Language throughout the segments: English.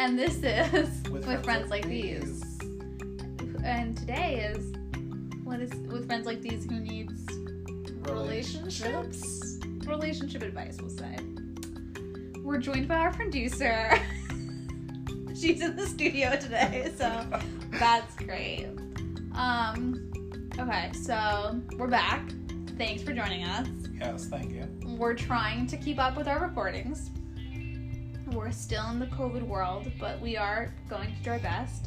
and this is with, friends, like these. And today is what is with friends like these who needs relationships, relationship advice. We'll say. We're joined by our producer. She's in the studio today, so that's great. Um, okay, so we're back. Thanks for joining us. Yes, thank you. We're trying to keep up with our recordings. We're still in the COVID world, but we are going to do our best.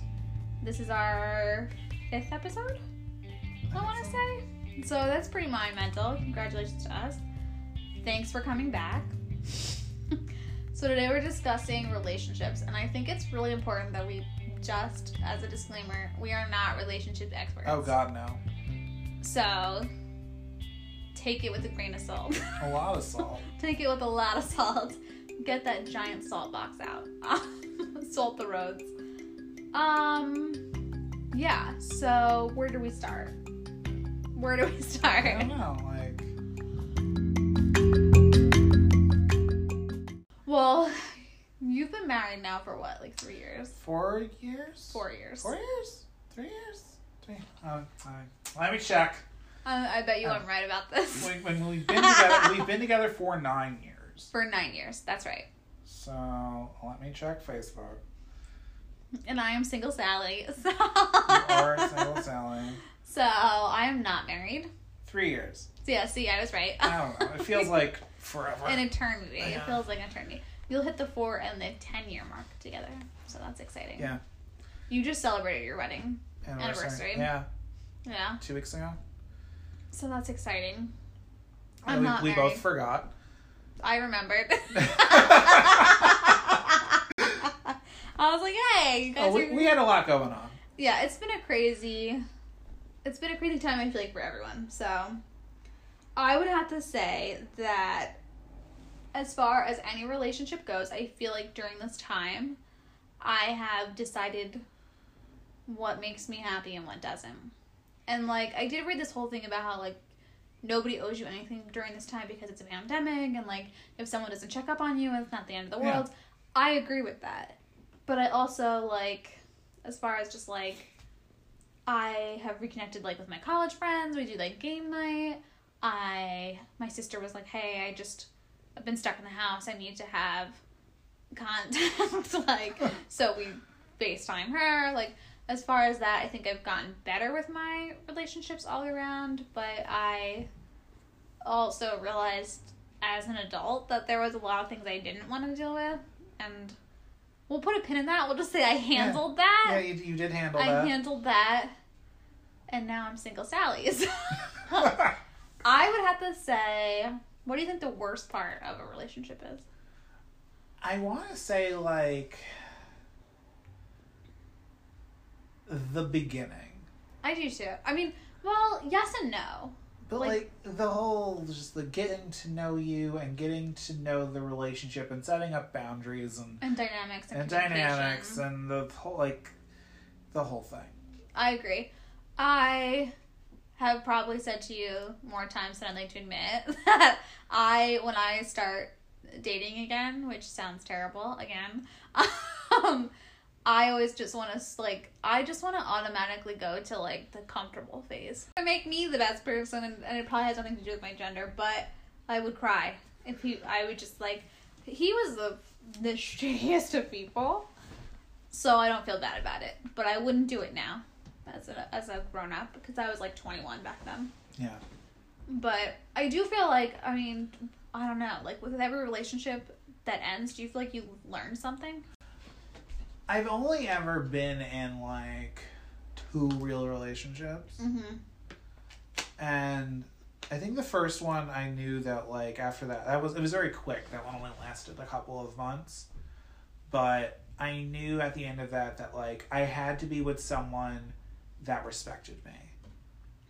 This is our fifth episode, I want to say. So that's pretty monumental. Congratulations to us. Thanks for coming back. so today we're discussing relationships, and I think it's really important that we just, as a disclaimer, we are not relationship experts. Oh God, no. So take it with a grain of salt. A lot of salt. take it with a lot of salt. Get that giant salt box out. salt the roads. Um, yeah. So where do we start? Where do we start? I don't know. Like, Well, you've been married now for what, like three years? four years. Four years. Four years. Three years. Three. Oh, all right. Let me check. Uh, I bet you Uh, I'm right about this. When, when we've been together, we've been together for nine years. For nine years. That's right. So let me check Facebook. And I am single Sally. So, You are single Sally. so I am not married. Three years. So yeah, see, I was right. I don't know. It feels like forever. an eternity. It feels like an eternity. You'll hit the four and the ten year mark together, so that's exciting. Yeah. You just celebrated your wedding, Anniversary. Yeah. yeah. Two weeks ago. So that's exciting. I'm we, not we married. both forgot. I remembered. I was like, hey, you guys Oh, we, are. we had a lot going on. yeah, it's been a crazy. It's been a crazy time. I feel like for everyone. So, I would have to say that, as far as any relationship goes, I feel like during this time, I have decided what makes me happy and what doesn't. And like, I did read this whole thing about how like nobody owes you anything during this time because it's a pandemic, and like if someone doesn't check up on you, it's not the end of the Yeah. world. I agree with that, but I also like, as far as just like I have reconnected like with my college friends. We do like game night. I my sister was like, "Hey, I just I've been stuck in the house. I need to have contact." like, so we FaceTime her. Like, as far as that, I think I've gotten better with my relationships all around. But I also realized as an adult that there was a lot of things I didn't want to deal with, and we'll put a pin in that. We'll just say I handled that. Yeah, you, you did handle I that. handled that, and now I'm single Sally's. I would have to say, what do you think the worst part of a relationship is? I want to say like the beginning, I do too. I mean, well, yes and no. but Like- like, the whole just the getting to know you and getting to know the relationship and setting up boundaries and And dynamics and, and dynamics and the whole like the whole thing. I agree. I have probably said to you more times than I'd like to admit that I, when I start dating again, which sounds terrible again, um, I always just want to like I just want to automatically go to like the comfortable phase. It make me the best person, and, and it probably has nothing to do with my gender, but I would cry if he. I would just like he was the the shittiest of people, so I don't feel bad about it. But I wouldn't do it now as a as a grown up because I was like twenty one back then. Yeah. But I do feel like I mean I don't know like with every relationship that ends, do you feel like you learn something? I've only ever been in like two real relationships. Mm-hmm. and I think the first one I knew that like after that that was it was very quick. That one only lasted a couple of months, but I knew at the end of that that like I had to be with someone that respected me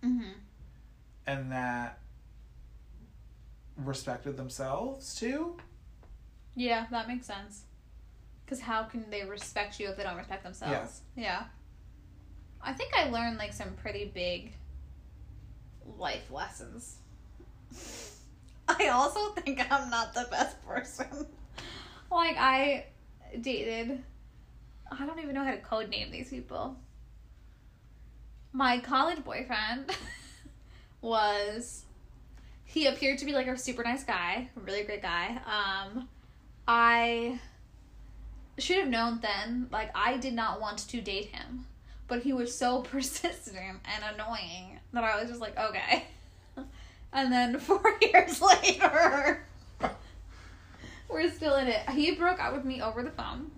Mm-hmm. and that respected themselves too. Yeah, that makes sense. Because how can they respect you if they don't respect themselves? Yeah. I think I learned like some pretty big life lessons. I also think I'm not the best person. like I dated I don't even know how to code name these people. My college boyfriend was he appeared to be like a super nice guy, really great guy. Um I should have known then, like I did not want to date him. But he was so persistent and annoying that I was just like, okay. And then four years later, we're still in it. He broke up with me over the phone.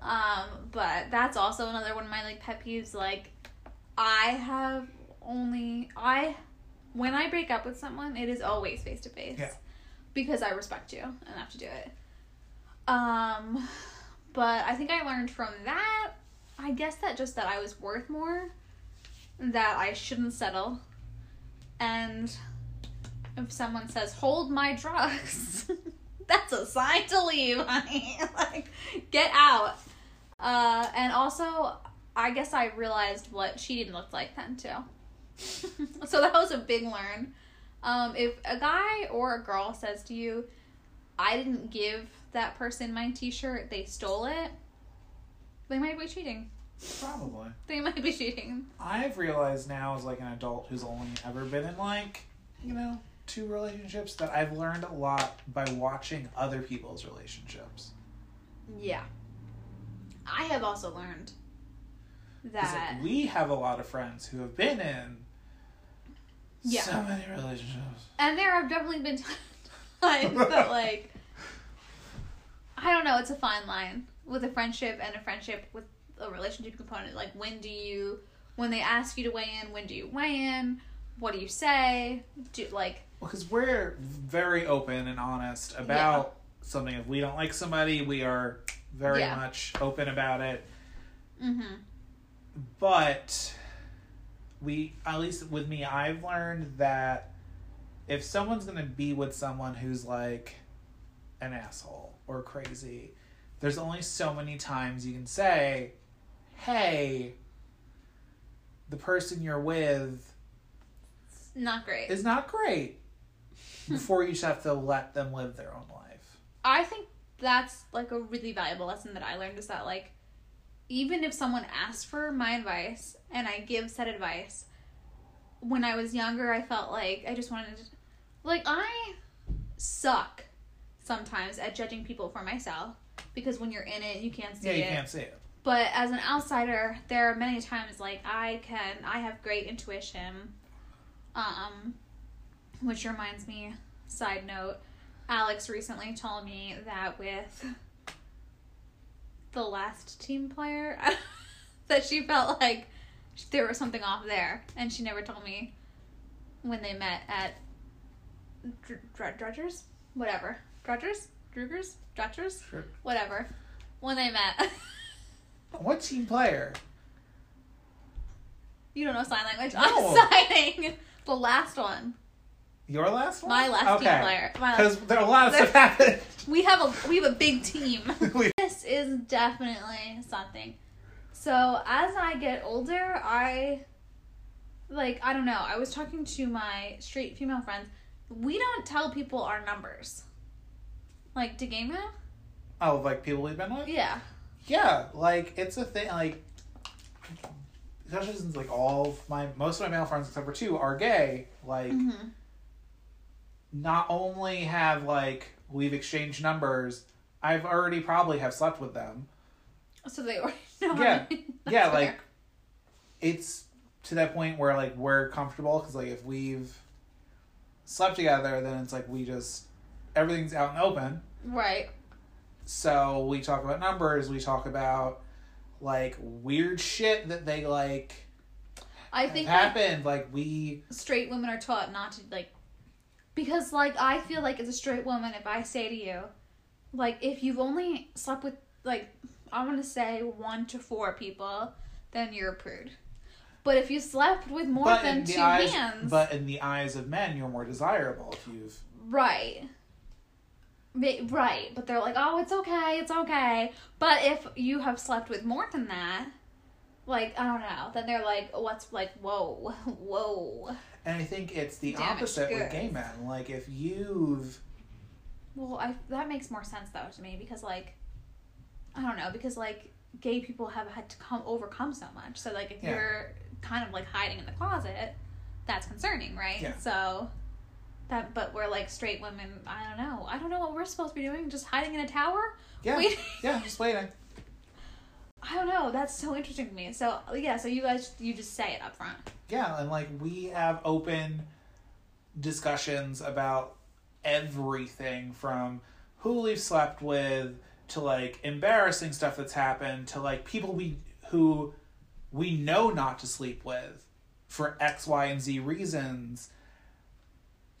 Um, but that's also another one of my like pet peeves. Like, I have only I when I break up with someone, it is always face to face. Because I respect you enough to do it. Um, but I think I learned from that. I guess that just that I was worth more, that I shouldn't settle, and if someone says hold my drugs, that's a sign to leave, honey. like get out. Uh, and also, I guess I realized what cheating looked like then too. so that was a big learn. Um, if a guy or a girl says to you, I didn't give that person my t shirt, they stole it, they might be cheating. Probably. They might be cheating. I've realized now as like an adult who's only ever been in like, you know, two relationships that I've learned a lot by watching other people's relationships. Yeah. I have also learned that. like, we have a lot of friends who have been in Yeah. so many relationships. And there have definitely been times that, like, I don't know, it's a fine line with a friendship and a friendship with a relationship component. Like, when do you, when they ask you to weigh in, when do you weigh in? What do you say? Do, like, Because we're very open and honest about something. If we don't like somebody, we are very Yeah. much open about it. mm-hmm. But we, at least with me, I've learned that if someone's going to be with someone who's like an asshole or crazy, there's only so many times you can say, hey, the person you're with Not great. is not great before you just have to let them live their own life. I think that's like a really valuable lesson that I learned is that like even if someone asks for my advice and I give said advice, when I was younger I felt like I just wanted to like I suck sometimes at judging people for myself because when you're in it you can't see it. Yeah, you it. can't see it. But as an outsider, there are many times like I can I have great intuition. Um which reminds me, side note, Alex recently told me that with the last team player that she felt like there was something off there and she never told me when they met at Dr- Dr- Drudgers, whatever. Drudgers? Drugers? Drudgers? Sure. Whatever. When they met. What team player? You don't know sign language. No. I'm signing the last one. Your last one? My last team player. Because there a lot of stuff happened. we have a we have a big team. This is definitely something. So as I get older, I like I don't know. I was talking to my straight female friends. We don't tell people our numbers. Like to game now? oh, like people we've been with? Yeah. Yeah, like it's a thing. Like, especially since like all of my most of my male friends except for two are gay. Like, Mm-hmm. not only have like we've exchanged numbers, I've already probably have slept with them. So they already know. Yeah. Yeah, fair. like it's to that point where like we're comfortable because like if we've slept together, then it's like we just everything's out and open. right. So we talk about numbers. We talk about like weird shit that they like I think happened. Like we straight women are taught not to like because like I feel like as a straight woman if I say to you like if you've only slept with like I want to say 1 to 4 people then you're a prude. But if you slept with more but than two eyes, hands but in the eyes of men, you're more desirable if you've. right. Right, but they're like, "Oh, it's okay. It's okay." But if you have slept with more than that, like, I don't know, then they're like, "What's like, whoa, whoa." And I think it's the opposite with gay men. Like if you've Well, I that makes more sense though to me because like I don't know because like gay people have had to come overcome so much. So like if Yeah. you're kind of like hiding in the closet, that's concerning, right? Yeah. So that but we're like straight women, I don't know. I don't know what we're supposed to be doing, just hiding in a tower? Yeah. Wait. Yeah, just waiting. I don't know. That's so interesting to me. So yeah, so you guys you just say it up front. Yeah, and like we have open discussions about everything from who we've slept with to like embarrassing stuff that's happened to like people we who we know not to sleep with for X, Y, and Z reasons.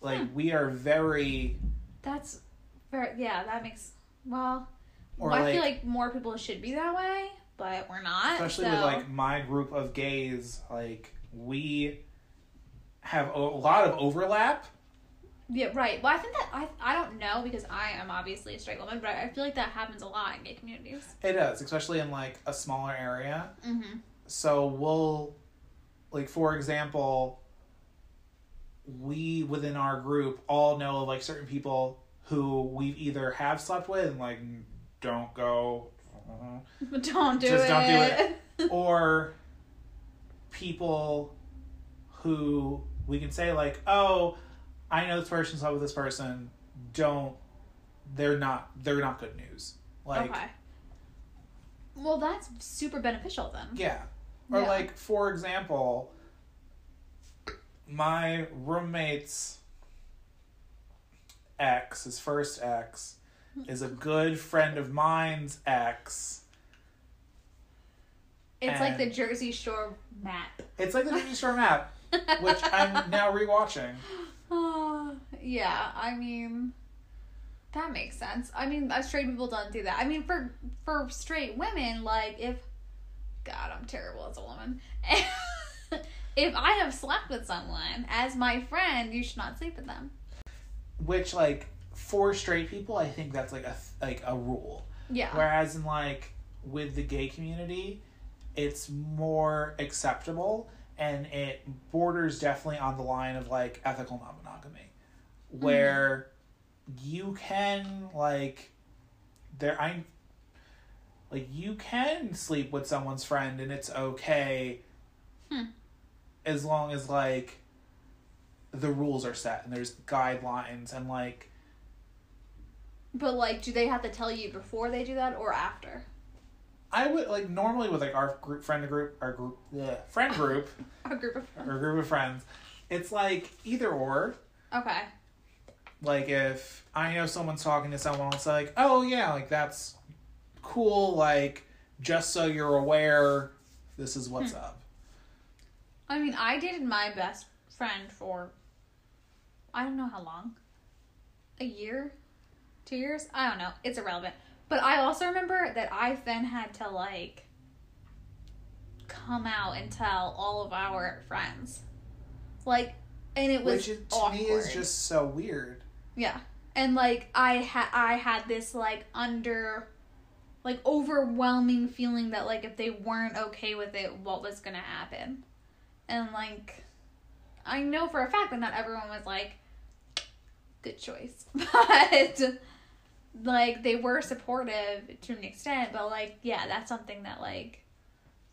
Like Hmm. we are very That's very yeah, that makes well Or, I feel like- like more people should be that way, but we're not. especially so. with like my group of gays, like we have a lot of overlap. Yeah, right. Well, I think that I I don't know because I am obviously a straight woman, but I feel like that happens a lot in gay communities. It does, especially in like a smaller area. Mm-hmm. so we'll like for example we within our group all know of like certain people who we either have slept with and like don't go But uh-huh, don't do Just it. don't do it or people who we can say like oh i know this person slept with this person don't they're not they're not good news like okay. Well, that's super beneficial then. Yeah. Or Yeah. like for example, my roommate's ex, his first ex, is a good friend of mine's ex. It's like the Jersey Shore map. It's like the Jersey Shore map, which I'm now rewatching. Uh, yeah, I mean, that makes sense. I mean, straight people don't do that. I mean, for for straight women, like if God, I'm terrible as a woman. if I have slept with someone as my friend, you should not sleep with them. Which like for straight people, I think that's like a like a rule. Yeah. Whereas in like with the gay community, it's more acceptable and it borders definitely on the line of like ethical non monogamy. Where you can like there I like you can sleep with someone's friend and it's okay Hmm. As long as like the rules are set and there's guidelines and like But like, do they have to tell you before they do that or after? I would like normally with like our group friend group our group yeah, friend group A group of friends. or group of friends, it's like either or. Okay. Like if I know someone's talking to someone, it's like, oh yeah, like that's cool. Like just so you're aware, this is what's hmm. up. I mean, I dated my best friend for I don't know how long. A year? Two years? I don't know. It's irrelevant. But I also remember that I then had to like come out and tell all of our friends. Like and it was Which to awkward. me is just so weird. Yeah. And like I had I had this like under like overwhelming feeling that like if they weren't okay with it, what was gonna happen. And like I know for a fact that not everyone was like good choice. But like they were supportive to an extent, but like yeah, that's something that like,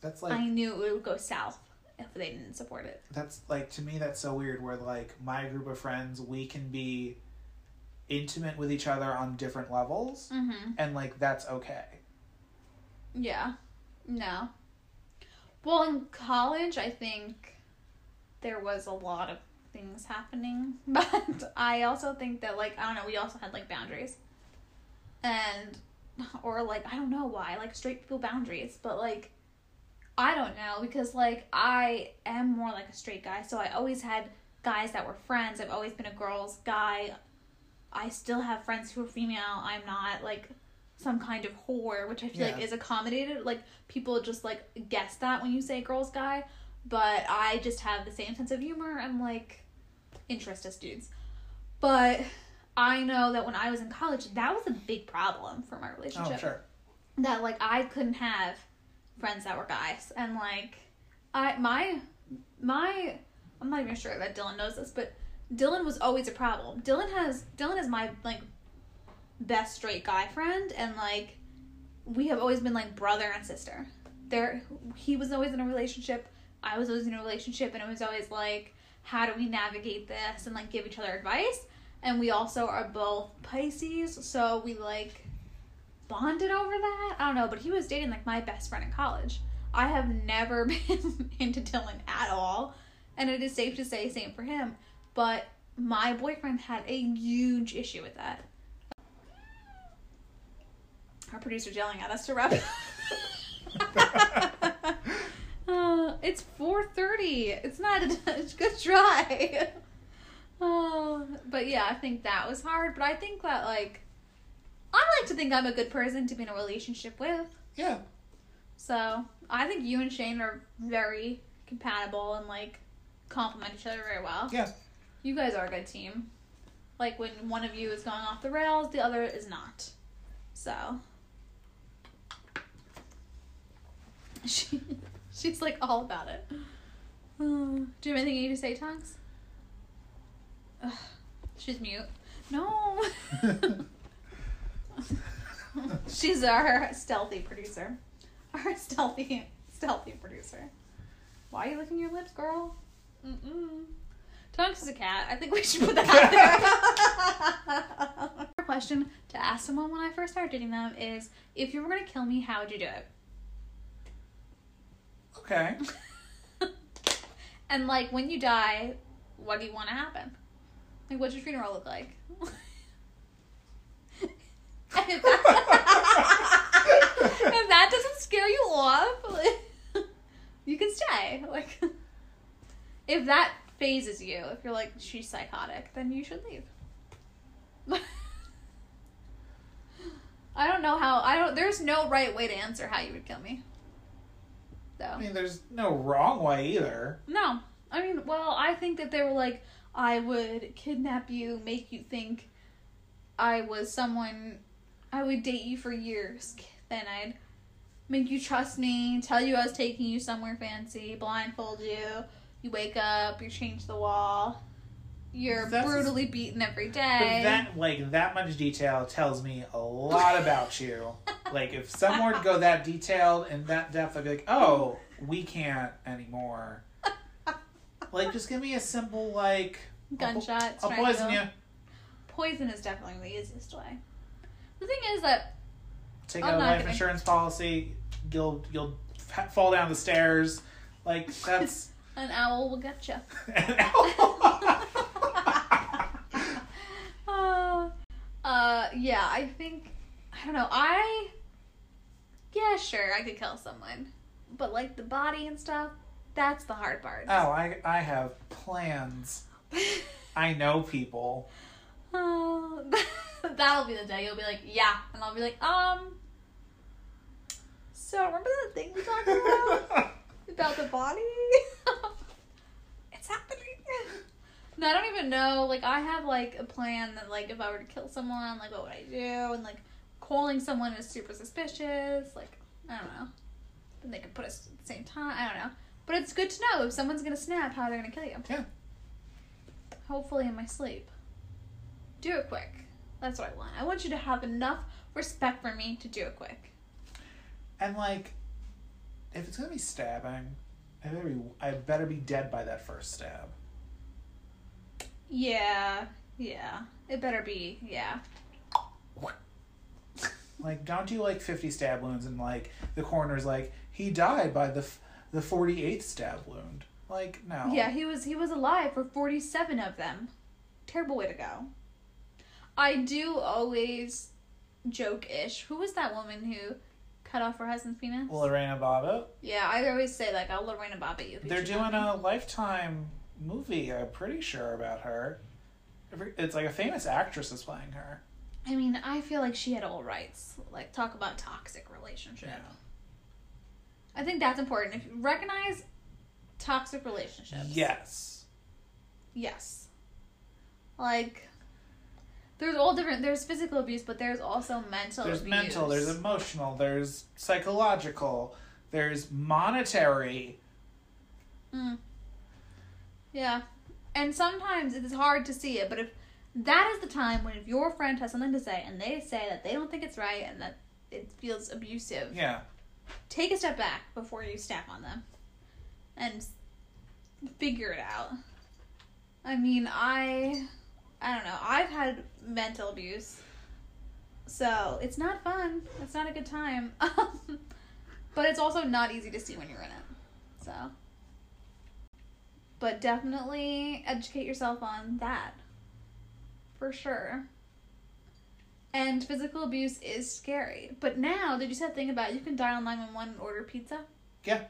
That's like I knew it would go south if they didn't support it. that's like to me that's so weird. Where like my group of friends, we can be intimate with each other on different levels, Mhm. and like that's okay. Yeah. No. Well, in college, I think there was a lot of things happening, but I also think that like I don't know, we also had like boundaries. And or like I don't know why, like straight people boundaries, but like I don't know because like I am more like a straight guy, so I always had guys that were friends. I've always been a girl's guy. I still have friends who are female. I'm not like some kind of whore, which I feel like is accommodated. Like people just like guess that when you say girl's guy, but I just have the same sense of humor and like interest as dudes. But I know that when I was in college, that was a big problem for my oh, relationship Oh sure. that like I couldn't have friends that were guys and like I my my I'm not even sure that Dylan knows this, but Dylan was always a problem. Dylan has Dylan is my like best straight guy friend and like we have always been like brother and sister. There, he was always in a relationship. I was always in a relationship, and it was always like, how do we navigate this and like give each other advice? And we also are both Pisces, so we like bonded over that. I don't know, but he was dating like my best friend in college. I have never been into Dylan at all, and it is safe to say same for him. But my boyfriend had a huge issue with that. Our producer's yelling at us to wrap. uh, it's four thirty. It's not a, it's a good try. uh, but yeah, I think that was hard. But I think that like, I like to think I'm a good person to be in a relationship with. Yeah. So I think you and Shane are very compatible and like complement each other very well. Yeah. You guys are a good team. Like when one of you is going off the rails, the other is not. So she she's like all about it. Uh, do you have anything you need to say, Tonks? Ugh, she's mute. No. she's our stealthy producer. Our stealthy stealthy producer. Why are you licking your lips, girl? Mm-mm. Tonks is a cat. I think we should put that out there. question to ask someone when I first started dating them is if you were gonna kill me, how would you do it? Okay. And like when you die, what do you want to happen? Like what's your funeral look like? If, that, if that doesn't scare you off, you can stay. Like if that fazes you, if you're like she's psychotic, then you should leave. I don't know how I don't there's no right way to answer how you would kill me. So I mean, there's no wrong way either. No. I mean, well, I think that they were like, I would kidnap you, make you think I was someone, I would date you for years. Then I'd make you trust me, tell you I was taking you somewhere fancy, blindfold you. You wake up, you change the wall. You're That's- brutally beaten every day. That, like, that much detail tells me a lot about you. like, if someone would go that detailed and that depth, I'd be like, oh, we can't anymore. Like, just give me a simple, like, Gunshot. I'll poison you. Poison is definitely the easiest way. The thing is that Take I'm out a life gonna- insurance policy. You'll you'll fa- fall down the stairs. Like that's. an owl will get you. uh, uh, yeah, I think I don't know. I yeah, sure, I could kill someone, but like the body and stuff, that's the hard part. oh, I I have plans. I know people. Oh, that'll be the day you'll be like, yeah, and I'll be like, um. So remember that thing we talked about about the body? it's happening. I don't even know. Like, I have like a plan that, like, if I were to kill someone, like, what would I do? And like, calling someone is super suspicious. Like, I don't know. Then they could put us at the same time. I don't know. But it's good to know if someone's gonna snap, how they're gonna kill you. Yeah. Hopefully in my sleep. Do it quick. That's what I want. I want you to have enough respect for me to do it quick. And like, if it's gonna be stabbing, I better be I better be dead by that first stab. Yeah, yeah. It better be, yeah. Like, don't do like fifty stab wounds and like the coroner's like he died by the f- the forty eighth stab wound. Like, no. Yeah, he was he was alive for 47 of them. Terrible way to go. I do always joke-ish. Who was that woman who cut off her husband's penis? Lorena Bobbitt. yeah, I always say like, "I'll Lorena Bobbitt you." They're doing a lifetime movie. I'm pretty sure about her. It's like a famous actress is playing her. I mean, I feel like she had all rights. Like, talk about toxic relationship. Yeah. I think that's important. If you recognize toxic relationships. Yes. Yes. Like there's all different there's physical abuse, but there's also mental There's abuse. mental. There's emotional. There's psychological. There's monetary. Mm. Yeah. And sometimes it is hard to see it, but if that is the time when if your friend has something to say and they say that they don't think it's right and that it feels abusive. Yeah. Take a step back before you step on them, and figure it out. I mean, I, I don't know. I've had mental abuse, so it's not fun. It's not a good time. but it's also not easy to see when you're in it. So, but definitely educate yourself on that, for sure. And physical abuse is scary. But now, did you say thing about you can dial 911 and order pizza? Yeah.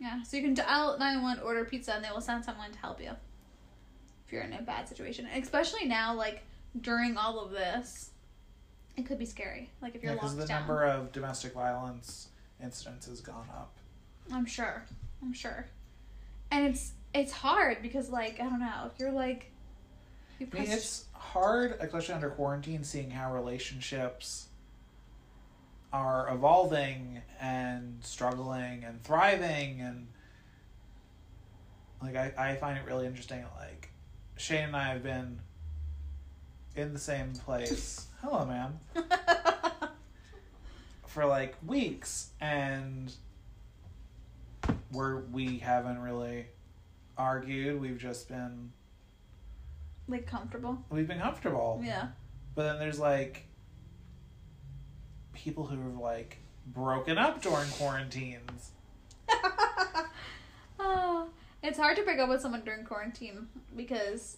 Yeah, so you can dial 911, order pizza, and they will send someone to help you if you're in a bad situation. And especially now, like during all of this, it could be scary. Like if you're Because locked the down. number of domestic violence incidents has gone up. I'm sure. I'm sure. And it's it's hard because like I don't know if you're like you I mean, it's hard, especially under quarantine, seeing how relationships are evolving and struggling and thriving and like I, I find it really interesting like Shane and I have been in the same place. Hello ma'am. For like weeks and where we haven't really argued we've just been like comfortable. we've been comfortable Yeah. but then there's like people who have like broken up during quarantines. oh, it's hard to break up with someone during quarantine because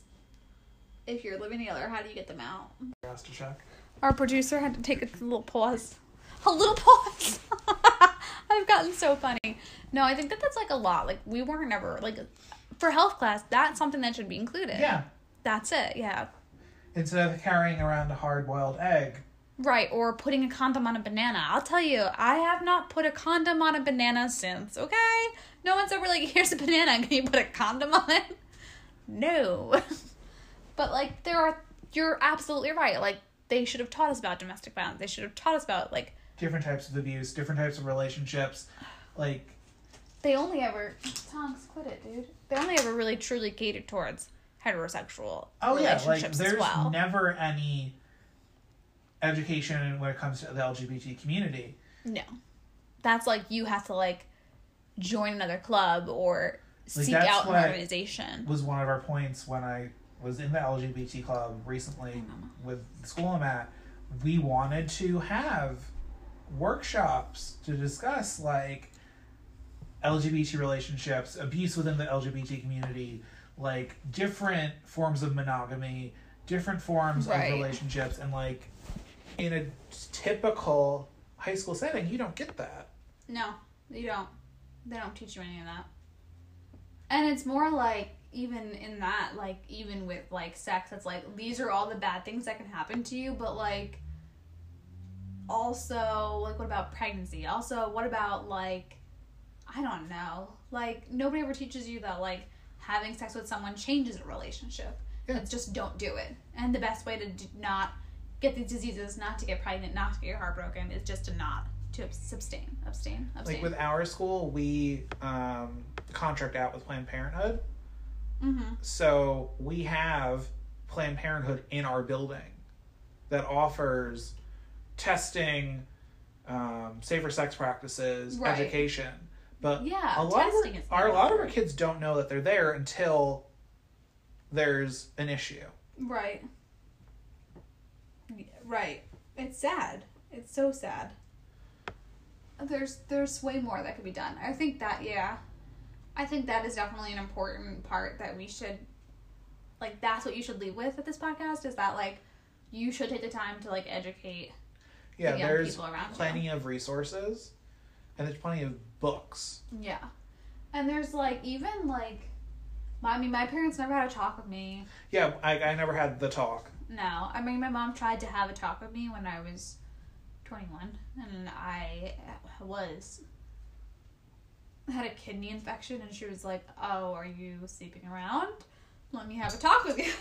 if you're living together, how do you get them out? Asked to check. Our producer had to take a little pause. A little pause. I've gotten so funny. No, I think that that's like a lot. Like we weren't ever like for health class. That's something that should be included. Yeah. That's it. Yeah. Instead of carrying around a hard boiled egg. Right, or putting a condom on a banana. I'll tell you, I have not put a condom on a banana since, okay? No one's ever like, here's a banana, can you put a condom on it? No. but like, there are, you're absolutely right. Like, they should have taught us about domestic violence. They should have taught us about, like, Different types of abuse, different types of relationships. Like they only ever, Tonks, quit it, dude. They only ever really truly catered towards heterosexual oh yeah, like relationships there's as well. never any education when it comes to the LGBT community. No. That's like you have to like join another club or Like, seek out an organization. Was one of our points when I was in the LGBT club recently with the school I'm at. We wanted to have workshops to discuss like LGBT relationships, abuse within the LGBT community, like different forms of monogamy, different forms Right. of relationships, and like in a typical high school setting, you don't get that. No, you don't. They don't teach you any of that. And it's more like even in that, like even with like sex, it's like these are all the bad things that can happen to you, but like also like what about pregnancy? Also, what about like I don't know. Like nobody ever teaches you that like having sex with someone changes a relationship. Yeah. It's just don't do it. And the best way to not get these diseases, not to get pregnant, not to get your heart broken, is just to not to abstain, abstain, abstain. Like with our school, we um, contract out with Planned Parenthood. mm-hmm. So we have Planned Parenthood in our building that offers testing, um, safer sex practices, Right. education. But Yeah, a lot testing of our, our, a lot of our kids don't know that they're there until there's an issue. Right. Right. It's sad. It's so sad. There's there's way more that could be done. I think that yeah. I think that is definitely an important part that we should like that's what you should leave with at this podcast is that like you should take the time to like educate Yeah, the there's people around plenty of resources, and there's plenty of books. Yeah. And there's like even like I mean my parents never had a talk with me Yeah, I, I never had the talk. No, I mean my mom tried to have a talk with me when I was 21 and I was had a kidney infection and she was like, "Oh, are you sleeping around? Let me have a talk with you."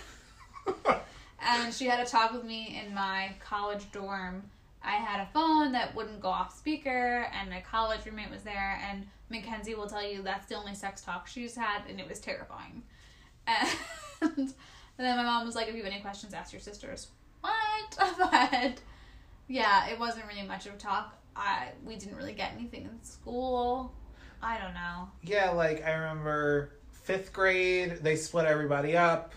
and she had a talk with me in my college dorm. I had a phone that wouldn't go off speaker and my college roommate was there and Mackenzie will tell you that's the only sex talk she's had and it was terrifying. And, and then my mom was like, if you have any questions, ask your sisters. What? But yeah, it wasn't really much of a talk. I we didn't really get anything in school. I don't know. Yeah, like I remember fifth grade, they split everybody up,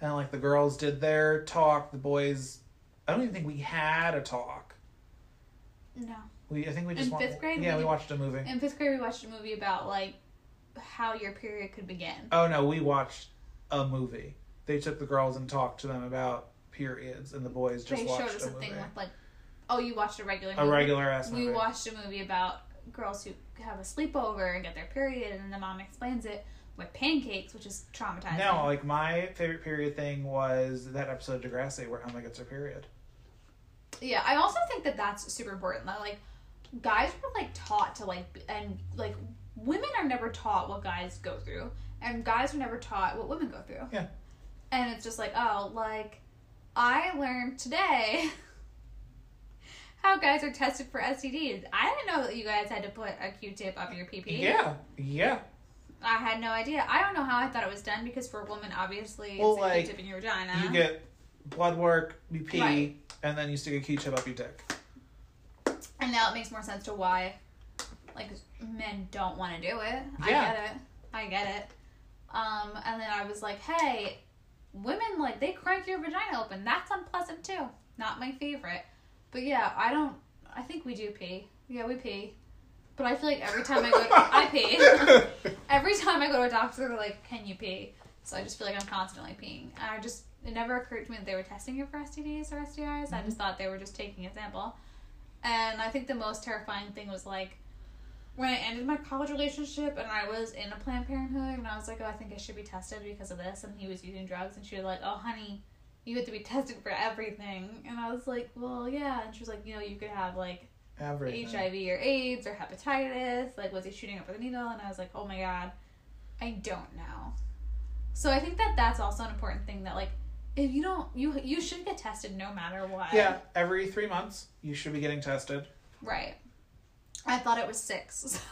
and like the girls did their talk, the boys. I don't even think we had a talk. No. We I think we just In fifth grade, Yeah, we we watched a movie. In fifth grade, we watched a movie about like how your period could begin. Oh no, we watched a movie. They took the girls and talked to them about periods, and the boys just they watched showed us a a movie. thing with like, oh, you watched a regular. a regular ass We watched a movie about girls who have a sleepover and get their period, and the mom explains it with pancakes, which is traumatizing. No, like my favorite period thing was that episode of Degrassi where Emma gets her period. Yeah, I also think that that's super important. That like guys were like taught to like, and like women are never taught what guys go through, and guys are never taught what women go through. Yeah. And it's just like, oh, like I learned today how guys are tested for STDs. I didn't know that you guys had to put a Q-tip up your PP. Yeah, yeah. I had no idea. I don't know how I thought it was done because for a woman, obviously, Well, it's like, Q-tip in your vagina. You get blood work, pee, Right. And then you stick a Q-tip up your dick. And now it makes more sense to why, like, men don't want to do it. I get it. I get it. Um, and then I was like, hey, women, like, they crank your vagina open. That's unpleasant, too. Not my favorite. But yeah, I don't, I think we do pee. Yeah, we pee. But I feel like every time I go, I pee. every time I go to a doctor, they're like, can you pee? So I just feel like I'm constantly peeing. And I just, it never occurred to me that they were testing you for STDs or STIs. I just mm-hmm. thought they were just taking a sample. And I think the most terrifying thing was like when I ended my college relationship and I was in a Planned Parenthood and I was like, oh, I think I should be tested because of this. And he was using drugs and she was like, oh, honey, you have to be tested for everything. And I was like, well, yeah. And she was like, you know, you could have like Everything. HIV or AIDS or hepatitis. Like, was he shooting up with a needle? And I was like, oh my god, I don't know. So I think that that's also an important thing that like if you don't you you should get tested no matter what. Yeah, every three months you should be getting tested. Right. I thought it was six.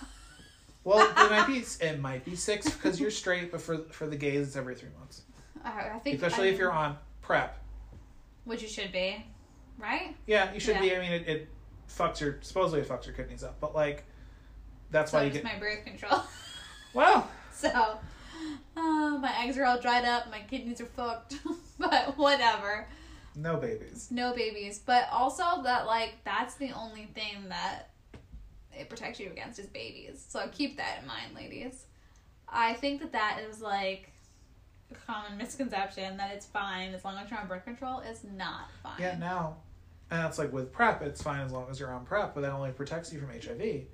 Well, it might be it might be six because you're straight, but for for the gays it's every three months. I, I think Especially I if you're on PrEP. which you should be, right? Yeah, you should Yeah. be. I mean, it, it fucks your supposedly it fucks your kidneys up, but like that's So why you get. my birth control. Well, so, uh, my eggs are all dried up. My kidneys are fucked. but whatever. no babies. No babies. But also that like that's the only thing that it protects you against is babies. So keep that in mind, ladies. I think that that is like a common misconception that it's fine as long as you're on birth control. It's not fine. Yeah, now, and that's like with PrEP, it's fine as long as you're on PrEP, but that only protects you from HIV.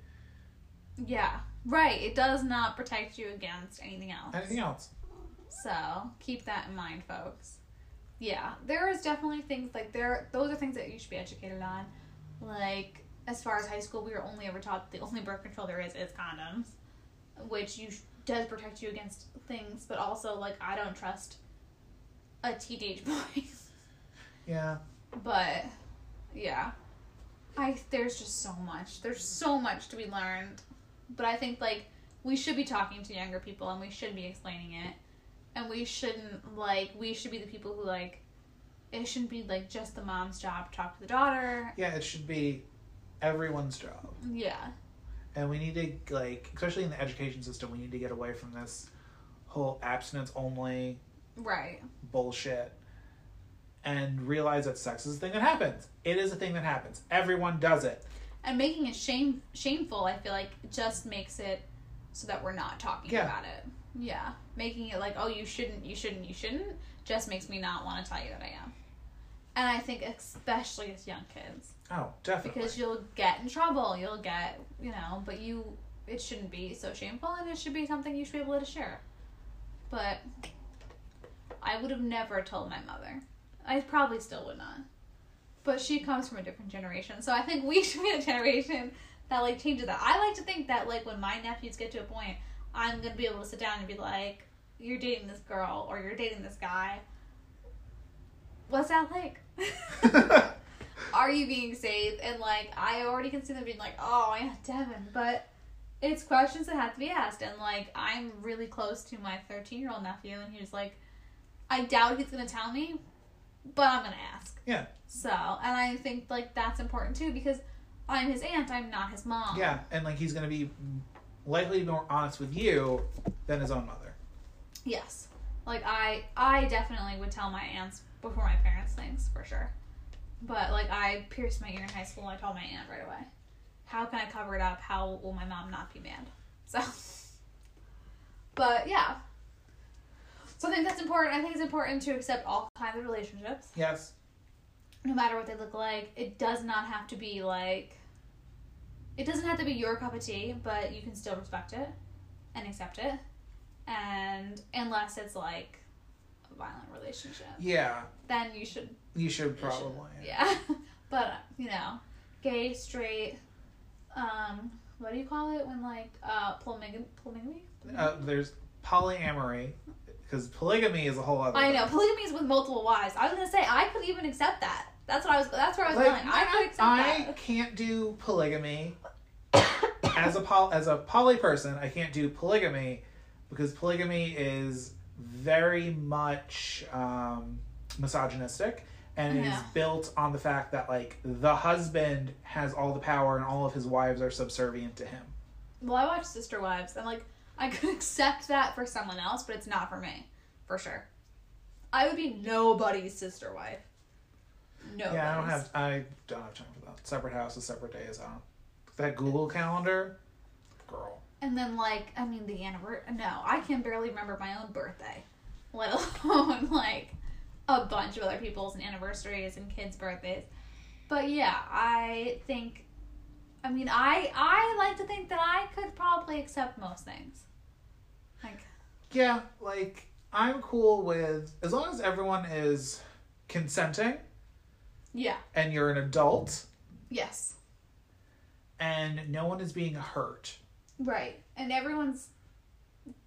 Yeah. Right. It does not protect you against anything else. Anything else? So keep that in mind, folks. Yeah, there is definitely things like there. Those are things that you should be educated on. Like as far as high school, we were only ever taught the only birth control there is is condoms, which you does protect you against things, but also like I don't trust a teenage boy. Yeah. but yeah, I there's just so much. There's so much to be learned, but I think like we should be talking to younger people and we should be explaining it, and we shouldn't like we should be the people who like it shouldn't be like just the mom's job to talk to the daughter. Yeah, it should be everyone's job. Yeah, And we need to, like, especially in the education system, we need to get away from this whole abstinence only right. bullshit and realize that sex is a thing that happens. It is a thing that happens. Everyone does it. And making it shame shameful, I feel like just makes it so that we're not talking Yeah. about it. Yeah, making it like oh you shouldn't, you shouldn't, you shouldn't, just makes me not want to tell you that I am. And I think especially as young kids, Oh, definitely. because you'll get in trouble, you'll get you know, but you it shouldn't be so shameful, and it should be something you should be able to share. But I would have never told my mother. I probably still would not. But she comes from a different generation, so I think we should be a generation that like changes that. I like to think that like when my nephews get to a point, I'm gonna be able to sit down and be like, "You're dating this girl or you're dating this guy. What's that like? Are you being safe?" And like, I already can see them being like, "Oh yeah, Devin," but it's questions that have to be asked. And like, I'm really close to my 13 year old nephew, and he's like, "I doubt he's gonna tell me." But I'm gonna ask. Yeah. So, and I think like that's important too because I'm his aunt. I'm not his mom. Yeah, and like he's gonna be likely to be more honest with you than his own mother. Yes. Like I I definitely would tell my aunts before my parents things for sure. But like I pierced my ear in high school and I told my aunt right away. How can I cover it up? How will my mom not be mad? So But yeah. So I think that's important. I think it's important to accept all kinds of relationships, Yes. no matter what they look like. It does not have to be like it doesn't have to be your cup of tea, but you can still respect it and accept it. And unless it's like a violent relationship, Yeah, then you should you should you should- probably. yeah. but you know, gay, straight, um, what do you call it when like uh polygamy? Polygamy? Uh, there's polyamory because polygamy is a whole other. I thing. know polygamy is with multiple wives. I was gonna say I could even accept that. That's what I was. That's where I was Like, going. I could accept I that. can't do polygamy as a pol- as a poly person. I can't do polygamy because polygamy is very much um, misogynistic and it is Yeah. built on the fact that like the husband has all the power and all of his wives are subservient to him. Well, I watch Sister Wives, and like I could accept that for someone else, but it's not for me, for sure. I would be nobody's sister wife. No. Yeah, I don't have I don't have time for that. Separate houses, separate days. Don't. That Google calendar, girl. And then like I mean the anniversary. No, I can barely remember my own birthday, let alone like a bunch of other people's and anniversaries and kids' birthdays. But yeah, I think. I mean, I I like to think that I could probably accept most things. Yeah, like I'm cool with as long as everyone is consenting yeah, and you're an adult yes, and no one is being hurt. right, and everyone's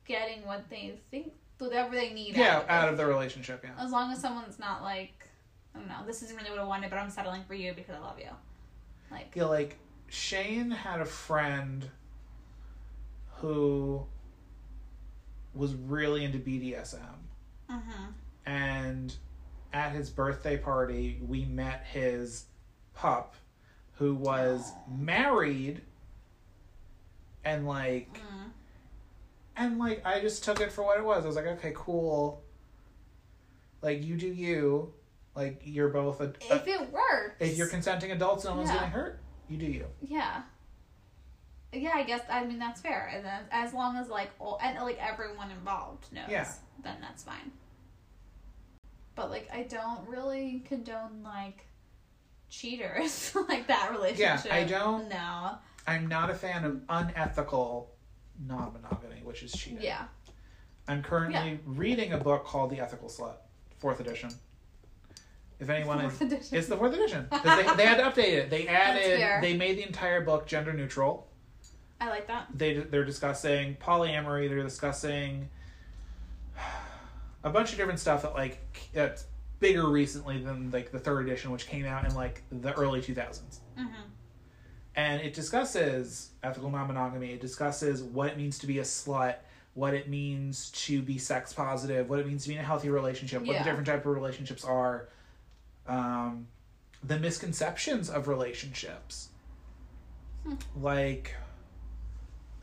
getting what they think, whatever they need. Yeah, out of, out of the relationship, yeah. As long as someone's not like, I don't know, this isn't really what I wanted, but I'm settling for you because I love you. Like, Yeah, like Shane had a friend who was really into BDSM. mm-hmm. and at his birthday party we met his pup who was married and like Mm. and like I just took it for what it was. I was like, okay, cool. Like you do you. Like you're both a, if it works. if you're consenting adults, no one's Yeah. getting hurt. You do you. yeah. Yeah, I guess I mean that's fair, and then as long as like all, and like everyone involved knows, Yeah. then that's fine. But like, I don't really condone like cheaters like that relationship. Yeah, I don't- No. I'm not a fan of unethical non-monogamy, which is cheating. Yeah. I'm currently reading a book called The Ethical Slut, fourth edition. If anyone is, edition. it's the fourth edition. they, they had to update it. They added, they made the entire book gender neutral. I like that. They they're discussing polyamory. They're discussing a bunch of different stuff that like that's bigger recently than like the third edition, which came out in like the early 2000s. Mm-hmm. and it discusses ethical non-monogamy it discusses what it means to be a slut what it means to be sex positive what it means to be in a healthy relationship what Yeah. the different type of relationships are um, the misconceptions of relationships Hmm. like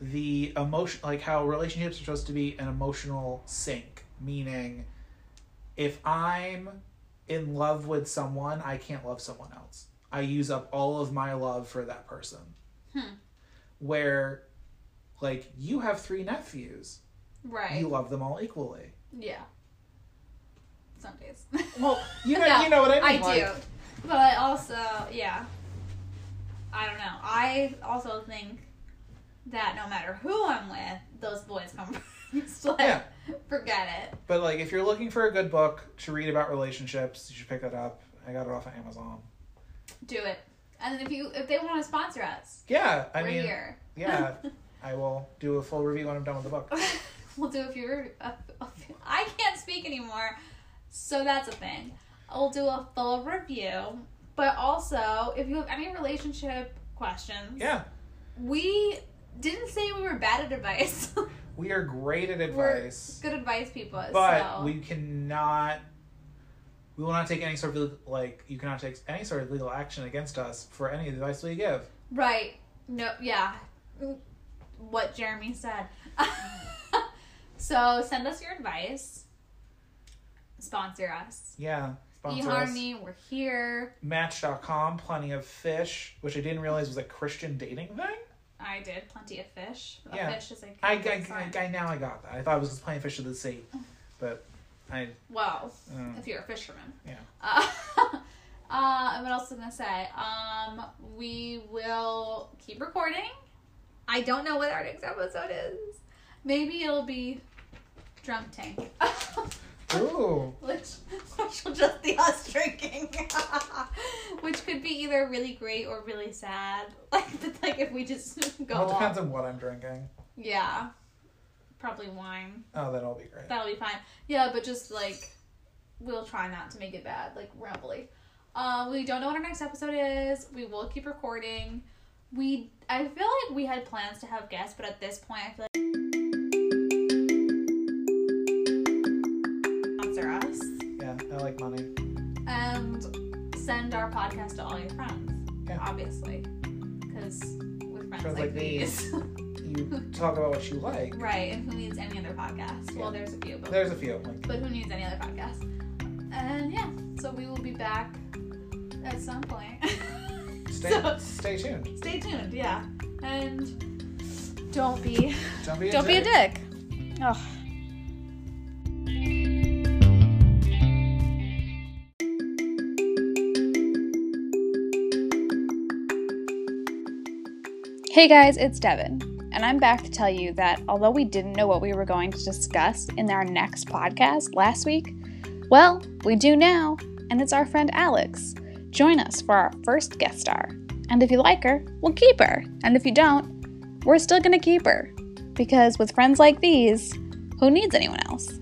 the emotion like how relationships are supposed to be an emotional sink meaning if i'm in love with someone i can't love someone else i use up all of my love for that person Hmm. where like you have three nephews Right. you love them all equally yeah. Some days. well you know No, you know what i I mean like, do. But I also, yeah. I don't know. I also think that no matter who I'm with, those boys come first. like, Yeah. forget it. but like if you're looking for a good book to read about relationships you should pick that up i got it off of amazon Do it. And then if you if they want to sponsor us, yeah i we're mean here. yeah i will do a full review when i'm done with the book we'll do a few. re- a I can't speak anymore, so that's a thing. I'll do a full review. But also, if you have any relationship questions, yeah we didn't say we were bad at advice. we are great at We're advice good advice people. but so. we cannot We will not take any sort of like you cannot take any sort of legal action against us for any advice we give. Right. No, yeah. Mm, what Jeremy said. so send us your advice. Sponsor us. Yeah. Sponsor us. eHarmony, we're here. Match.com, plenty of fish, which I didn't realize was a Christian dating thing. I did plenty of fish. A Yeah. fish is I, I, I, I now I got that. I thought it was of fish of the sea, but I. Well, Uh, if you're a fisherman. Yeah. Uh, uh, what else was I gonna say? Um, we will keep recording. I don't know what our next episode is. Maybe it'll be drunk tank. ooh. which, which will just be us drinking. which could be either really great or really sad. Like, like if we just go Well, it off. depends on what I'm drinking. Yeah. Probably wine. Oh, that'll be great. That'll be fine. Yeah, but just like we'll try not to make it bad, like rambly. Uh, we don't know what our next episode is. We will keep recording. We I feel like we had plans to have guests, but at this point I feel like send our podcast to all your friends. Yeah. Obviously. Because with friends Friends like, like these. You talk about what you like. right, and who needs any other podcast? Well there's a few, but There's a few. Like, but who needs any other podcast? And yeah, so we will be back at some point. stay, So- stay tuned. Stay tuned, yeah. And don't be Don't be a don't be a dick. dick. Oh. Hey guys, it's Devin, and I'm back to tell you that although we didn't know what we were going to discuss in our next podcast last week, well, we do now, and it's our friend Alex. Join us for our first guest star. And if you like her, we'll keep her. And if you don't, we're still gonna keep her. Because with friends like these, who needs anyone else?